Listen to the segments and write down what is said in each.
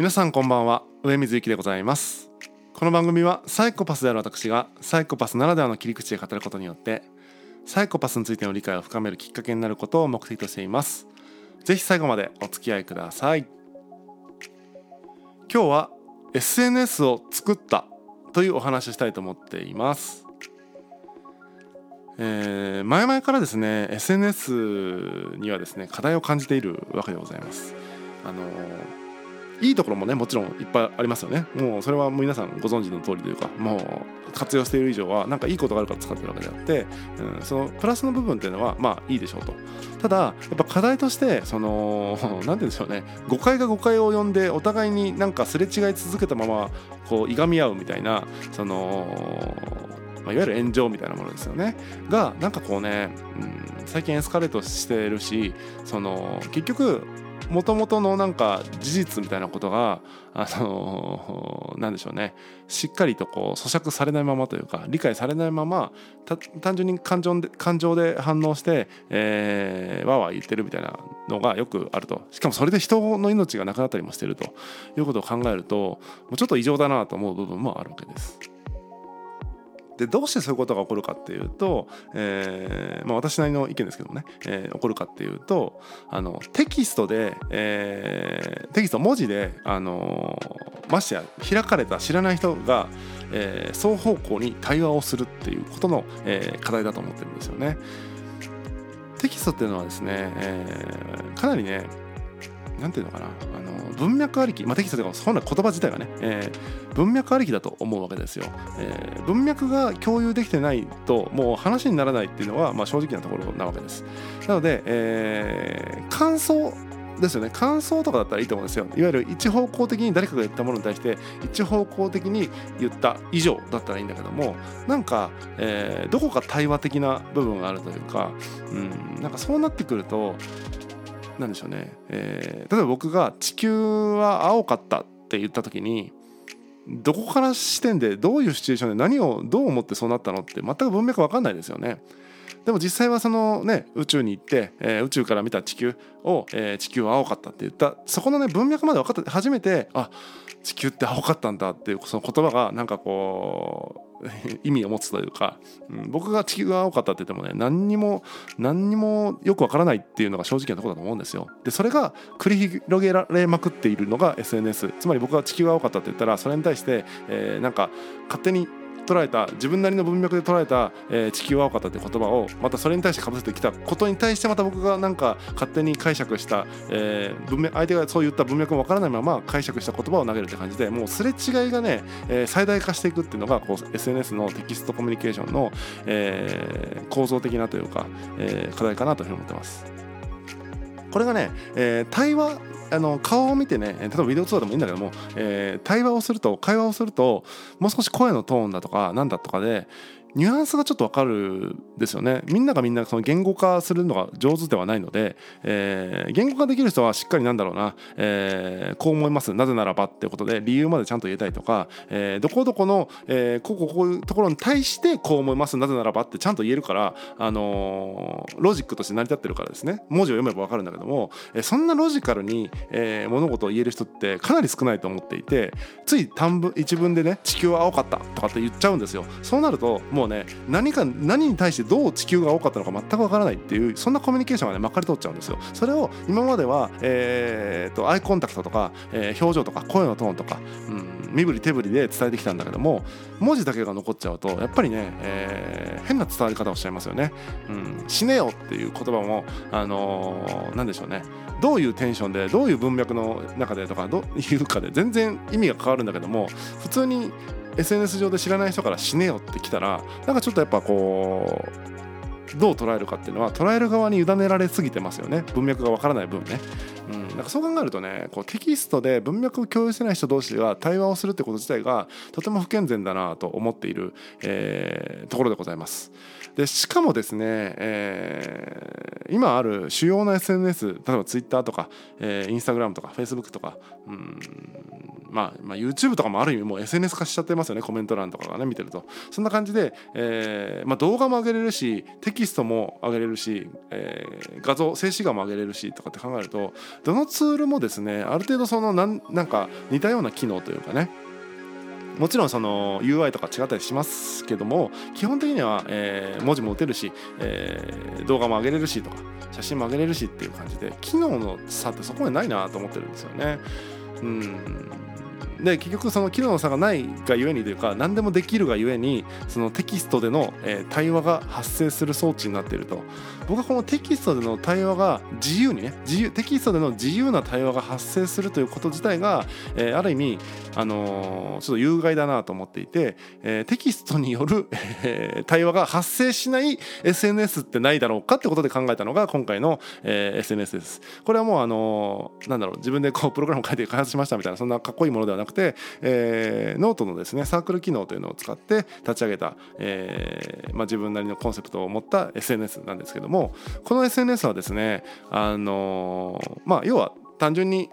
皆さんこんばんは。上水幸でございます。この番組はサイコパスである私がサイコパスならではの切り口で語ることによってサイコパスについての理解を深めるきっかけになることを目的としています。ぜひ最後までお付き合いください。今日は SNS を作ったというお話をしたいと思っています。えー、前々からですね SNS にはですね課題を感じているわけでございます。あのーいいところもねもちろんいっぱいありますよね。もうそれはもう皆さんご存知の通りというかもう活用している以上はなんかいいことがあるから使ってるわけであって、うん、そのプラスの部分っていうのはまあいいでしょうと。ただやっぱ課題としてその 何て言うんでしょうね。誤解が誤解を呼んでお互いになんかすれ違い続けたままこういがみ合うみたいなそのまあ、いわゆる炎上みたいなものですよね。がなんかこうね、うん、最近エスカレートしてるしその結局もともとのなんか事実みたいなことがあのなんでしょうねしっかりとこう咀嚼されないままというか理解されないまま単純に感情で感情で反応して、えー、わわ言ってるみたいなのがよくあるとしかもそれで人の命がなくなったりもしてるということを考えるともうちょっと異常だなと思う部分もあるわけです。でどうしてそういうことが起こるかっていうと、えーまあ、私なりの意見ですけどもね、えー、起こるかっていうとあのテキストで、えー、テキスト文字で、あのー、ましてや開かれた知らない人が、えー、双方向に対話をするっていうことの、えー、課題だと思ってるんですよね。テキストっていうのはですね、えー、かなりね何ていうのかなあの文脈ありき、まあ、テキストというか本来言葉自体がね、えー、文脈ありきだと思うわけですよ、えー、文脈が共有できてないともう話にならないっていうのは、まあ、正直なところなわけです。なので、えー、感想ですよね。感想とかだったらいいと思うんですよ。いわゆる一方向的に誰かが言ったものに対して一方向的に言った以上だったらいいんだけどもなんか、えー、どこか対話的な部分があるというか、うん、なんかそうなってくるとなんでしょうね、えー、例えば僕が「地球は青かった」って言った時にどこから視点でどういうシチュエーションで何をどう思ってそうなったのって全く文脈分かんないですよね。でも実際はそのね宇宙に行って、えー、宇宙から見た地球を、えー、地球は青かったって言った。そこのね文脈まで分かって初めてあ地球って青かったんだっていうその言葉がなんかこう 意味を持つというか、うん、僕が地球が青かったって言ってもね何にも何にもよくわからないっていうのが正直なところだと思うんですよ。でそれが繰り広げられまくっているのが SNS つまり僕が地球が青かったって言ったらそれに対して、えー、なんか勝手に捉えた自分なりの文脈で捉えた、えー、地球は青かったって言葉をまたそれに対してかぶせてきたことに対してまた僕がなんか勝手に解釈した、えー、文脈相手がそう言った文脈もわからないまま解釈した言葉を投げるって感じでもうすれ違いがね、えー、最大化していくっていうのがこう SNS のテキストコミュニケーションの、えー、構造的なというか、えー、課題かなというふうに思ってます。これがね、えー、対話あの顔を見てね例えばビデオ通話でもいいんだけども、えー、対話をすると会話をするともう少し声のトーンだとかなんだとかでニュアンスがちょっとわかるですよね。みんながみんなその言語化するのが上手ではないので、えー、言語化できる人はしっかりなんだろうな、えー、こう思います。なぜならばってことで理由までちゃんと言えたりとか、えー、どこどこの、えー、こここういうところに対してこう思います。なぜならばってちゃんと言えるから、あのー、ロジックとして成り立ってるからですね。文字を読めばわかるんだけども、えー、そんなロジカルに、えー、物事を言える人ってかなり少ないと思っていてつい短文一文でね地球は青かったとかって言っちゃうんですよ。そうなるともうもうね何か何に対してどう地球が多かったのか全くわからないっていうそんなコミュニケーションがねまかり通っちゃうんですよ。それを今までは、えーと、アイコンタクトとか、えー、表情とか声のトーンとか、うん、身振り手振りで伝えてきたんだけども文字だけが残っちゃうとやっぱりね、えー、変な伝わり方をしちゃいますよね、うん、死ねよっていう言葉もあのー、何でしょうね。どういうテンションでどういう文脈の中でとかどういうかで全然意味が変わるんだけども普通に SNS 上で知らない人から死ねよって来たらなんかちょっとやっぱこうどう捉えるかっていうのは捉える側に委ねられすぎてますよね。文脈がわからない分ね、うん、なんかそう考えるとねこうテキストで文脈を共有してない人同士が対話をするってこと自体がとても不健全だなと思っている、えー、ところでございます。でしかもですね、えー、今ある主要な SNS 例えば Twitter とか、えー、Instagram とか Facebook とかうんまあ、まあ YouTube とかもある意味もう SNS 化しちゃってますよねコメント欄とかがね見てるとそんな感じで、えーまあ、動画も上げれるしテキストも上げれるし、えー、画像静止画も上げれるしとかって考えるとどのツールもですねある程度そのなんなんか似たような機能というかねもちろんその UI とか違ったりしますけども基本的には、えー、文字も打てるし、えー、動画も上げれるしとか写真も上げれるしっていう感じで機能の差ってそこまでないなと思ってるんですよね。うん。で結局その機能の差がないがゆえにというか何でもできるがゆえにそのテキストでの、え対話が発生する装置になっていると僕はこのテキストでの対話が自由にね自由テキストでの自由な対話が発生するということ自体が、えー、ある意味、あの、ちょっと有害だなと思っていて、えー、テキストによる、え、対話が発生しない SNS ってないだろうかってことで考えたのが今回の、えー、SNS です。これはもうあの、なんだろう自分でこうプログラムを書いて開発しましたみたいなそんなかっこいいものではなくて、えー、ノートのですねサークル機能というのを使って立ち上げた、えーまあ、自分なりのコンセプトを持った SNS なんですけどもこの SNS はですねあのー、まあ要は単純に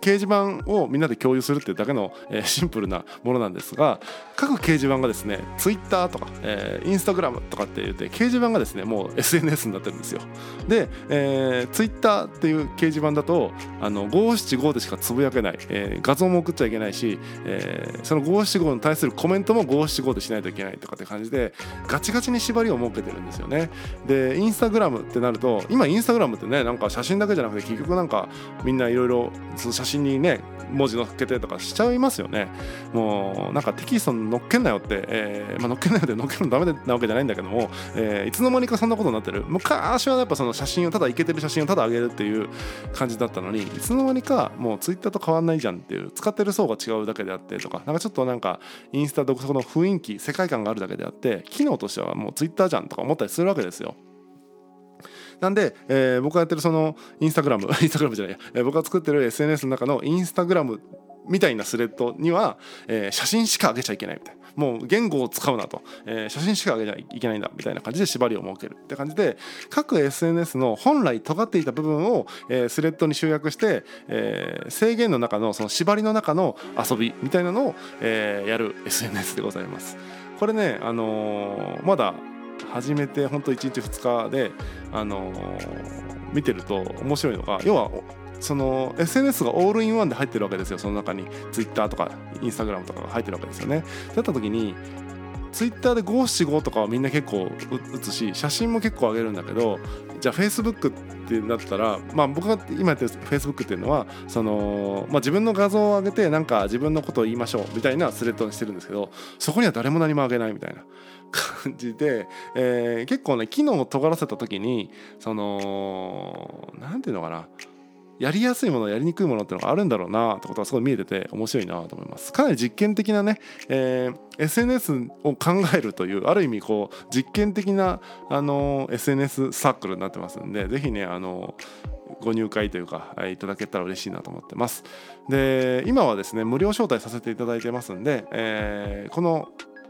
掲示板をみんなで共有するっていうだけの、えー、シンプルなものなんですが各掲示板がですね Twitter とか、えー、Instagram とかって言って掲示板がですねもう SNS になってるんですよ。で、えー、Twitter っていう掲示板だとあの575でしかつぶやけない、えー、画像も送っちゃいけないし、えー、その575に対するコメントも575でしないといけないとかって感じでガチガチに縛りを設けてるんですよね。で Instagram ってなると今 Instagram ってねなんか写真だけじゃなくて結局なんかみんないろいろ写真にね文字載っけてとかしちゃいますよねもうなんかテキスト載っけんなよって、えーまあ、載っけんなよって載っけるのダメなわけじゃないんだけども、えー、いつの間にかそんなことになってる昔はやっぱその写真をただいけてる写真をただ上げるっていう感じだったのにいつの間にかもうツイッターと変わんないじゃんっていう使ってる層が違うだけであってとかなんかちょっとなんかインスタ独特の雰囲気世界観があるだけであって機能としてはもうツイッターじゃんとか思ったりするわけですよ。なんで、えー、僕がやってるそのインスタグラム インスタグラムじゃないや、えー、僕が作ってる SNS の中のインスタグラムみたいなスレッドには、えー、写真しか上げちゃいけないみたいな。もう言語を使うなと、えー、写真しか上げちゃいけないんだみたいな感じで縛りを設けるって感じで各 SNS の本来尖っていた部分を、えー、スレッドに集約して、えー、制限の中のその縛りの中の遊びみたいなのを、えー、やる SNS でございます。これね、あの、まだ始めて本当1日2日で、あのー、見てると面白いのが要はその SNS がオールインワンで入ってるわけですよその中に Twitter とか Instagram とかが入ってるわけですよね。だった時にツイッターで五七五とかはみんな結構打つし写真も結構上げるんだけどじゃあフェイスブックってなったらまあ僕が今やってるフェイスブックっていうのはその、まあ、自分の画像を上げてなんか自分のことを言いましょうみたいなスレッドにしてるんですけどそこには誰も何も上げないみたいな感じで、えー、結構ね機能を尖らせた時にその何ていうのかな。やりやすいものやりにくいものってのがあるんだろうなってことがすごい見えてて面白いなと思います。かなり実験的なね、えー、SNS を考えるというある意味こう実験的なあの SNS サークルになってますんでぜひねあのご入会というかいただけたら嬉しいなと思ってます。で今はですね無料招待させていただいてますんで、えー、この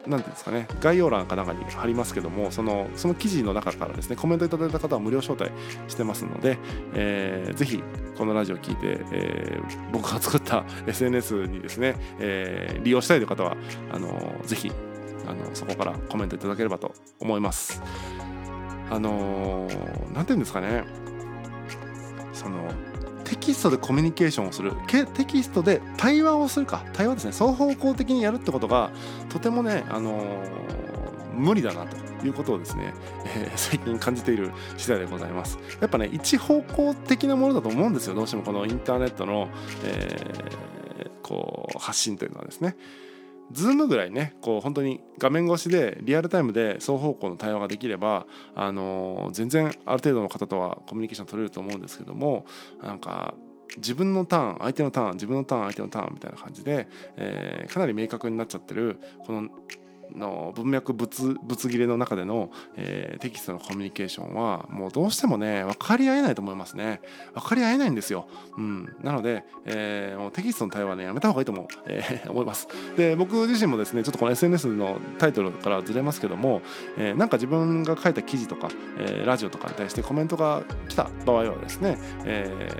何ていうんですかね概要欄かなんかに貼りますけどもそのその記事の中からですねコメントいただいた方は無料招待してますので、えー、ぜひこのラジオを聞いて、えー、僕が作った SNS にですね、えー、利用したいという方はあのぜひあのそこからコメントいただければと思います。あの何て言うんですかねそのテキストでコミュニケーションをする。テキストで対話をするか。対話ですね。双方向的にやるってことがとてもね、あのー、無理だなということをですね、えー、最近感じている次第でございます。やっぱね一方向的なものだと思うんですよ。どうしてもこのインターネットの、えー、こう発信というのはですね。ズームぐらいねこう本当に画面越しでリアルタイムで双方向の対話ができれば、あの、全然ある程度の方とはコミュニケーション取れると思うんですけどもなんか自分のターン相手のターン自分のターン相手のターンみたいな感じで、えー、かなり明確になっちゃってるこのの文脈物物切れの中での、えー、テキストのコミュニケーションはもうどうしてもね分かり合えないと思いますね。分かり合えないんですよ、うん、なので、えー、もうテキストの対話はねやめた方がいいと思う、えー、思います。で僕自身もですねちょっとこの SNS のタイトルからずれますけども、えー、なんか自分が書いた記事とか、えー、ラジオとかに対してコメントが来た場合はですね、え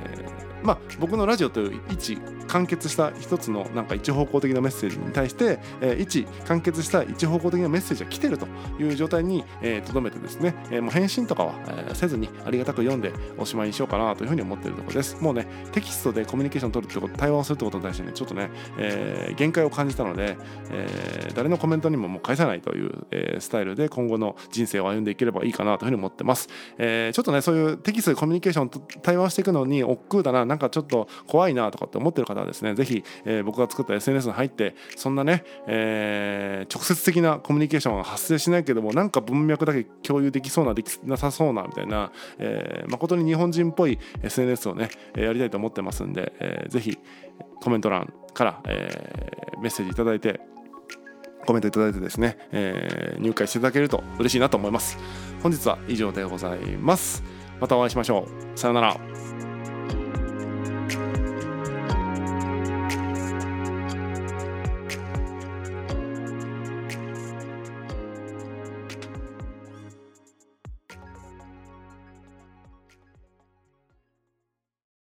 ーまあ、僕のラジオという一完結した一つのなんか一方向的なメッセージに対して、えー、一完結した一方向的なメッセージが来てるという状態にとど、えー、めてですね、えー、もう返信とかは、えー、せずにありがたく読んでおしまいにしようかなというふうに思っているところです。もうねテキストでコミュニケーションを取るってこと対話をするってことに対してねちょっとね、えー、限界を感じたので、えー、誰のコメントにももう返さないという、えー、スタイルで今後の人生を歩んでいければいいかなというふうに思ってます。えー、ちょっとねそういうテキストでコミュニケーションと対話していくのに億劫だななんかちょっと怖いなとかって思ってる方はですね是非、えー、僕が作った SNS に入ってそんなね、えー、直接的なコミュニケーションは発生しないけどもなんか文脈だけ共有できそうなできなさそうなみたいな、えー、誠に日本人っぽい SNS をねやりたいと思ってますんで、えー、ぜひコメント欄から、えー、メッセージ頂いてコメントいただいてですね、えー、入会していただけると嬉しいなと思います。本日は以上でございます。またお会いしましょう。さようなら。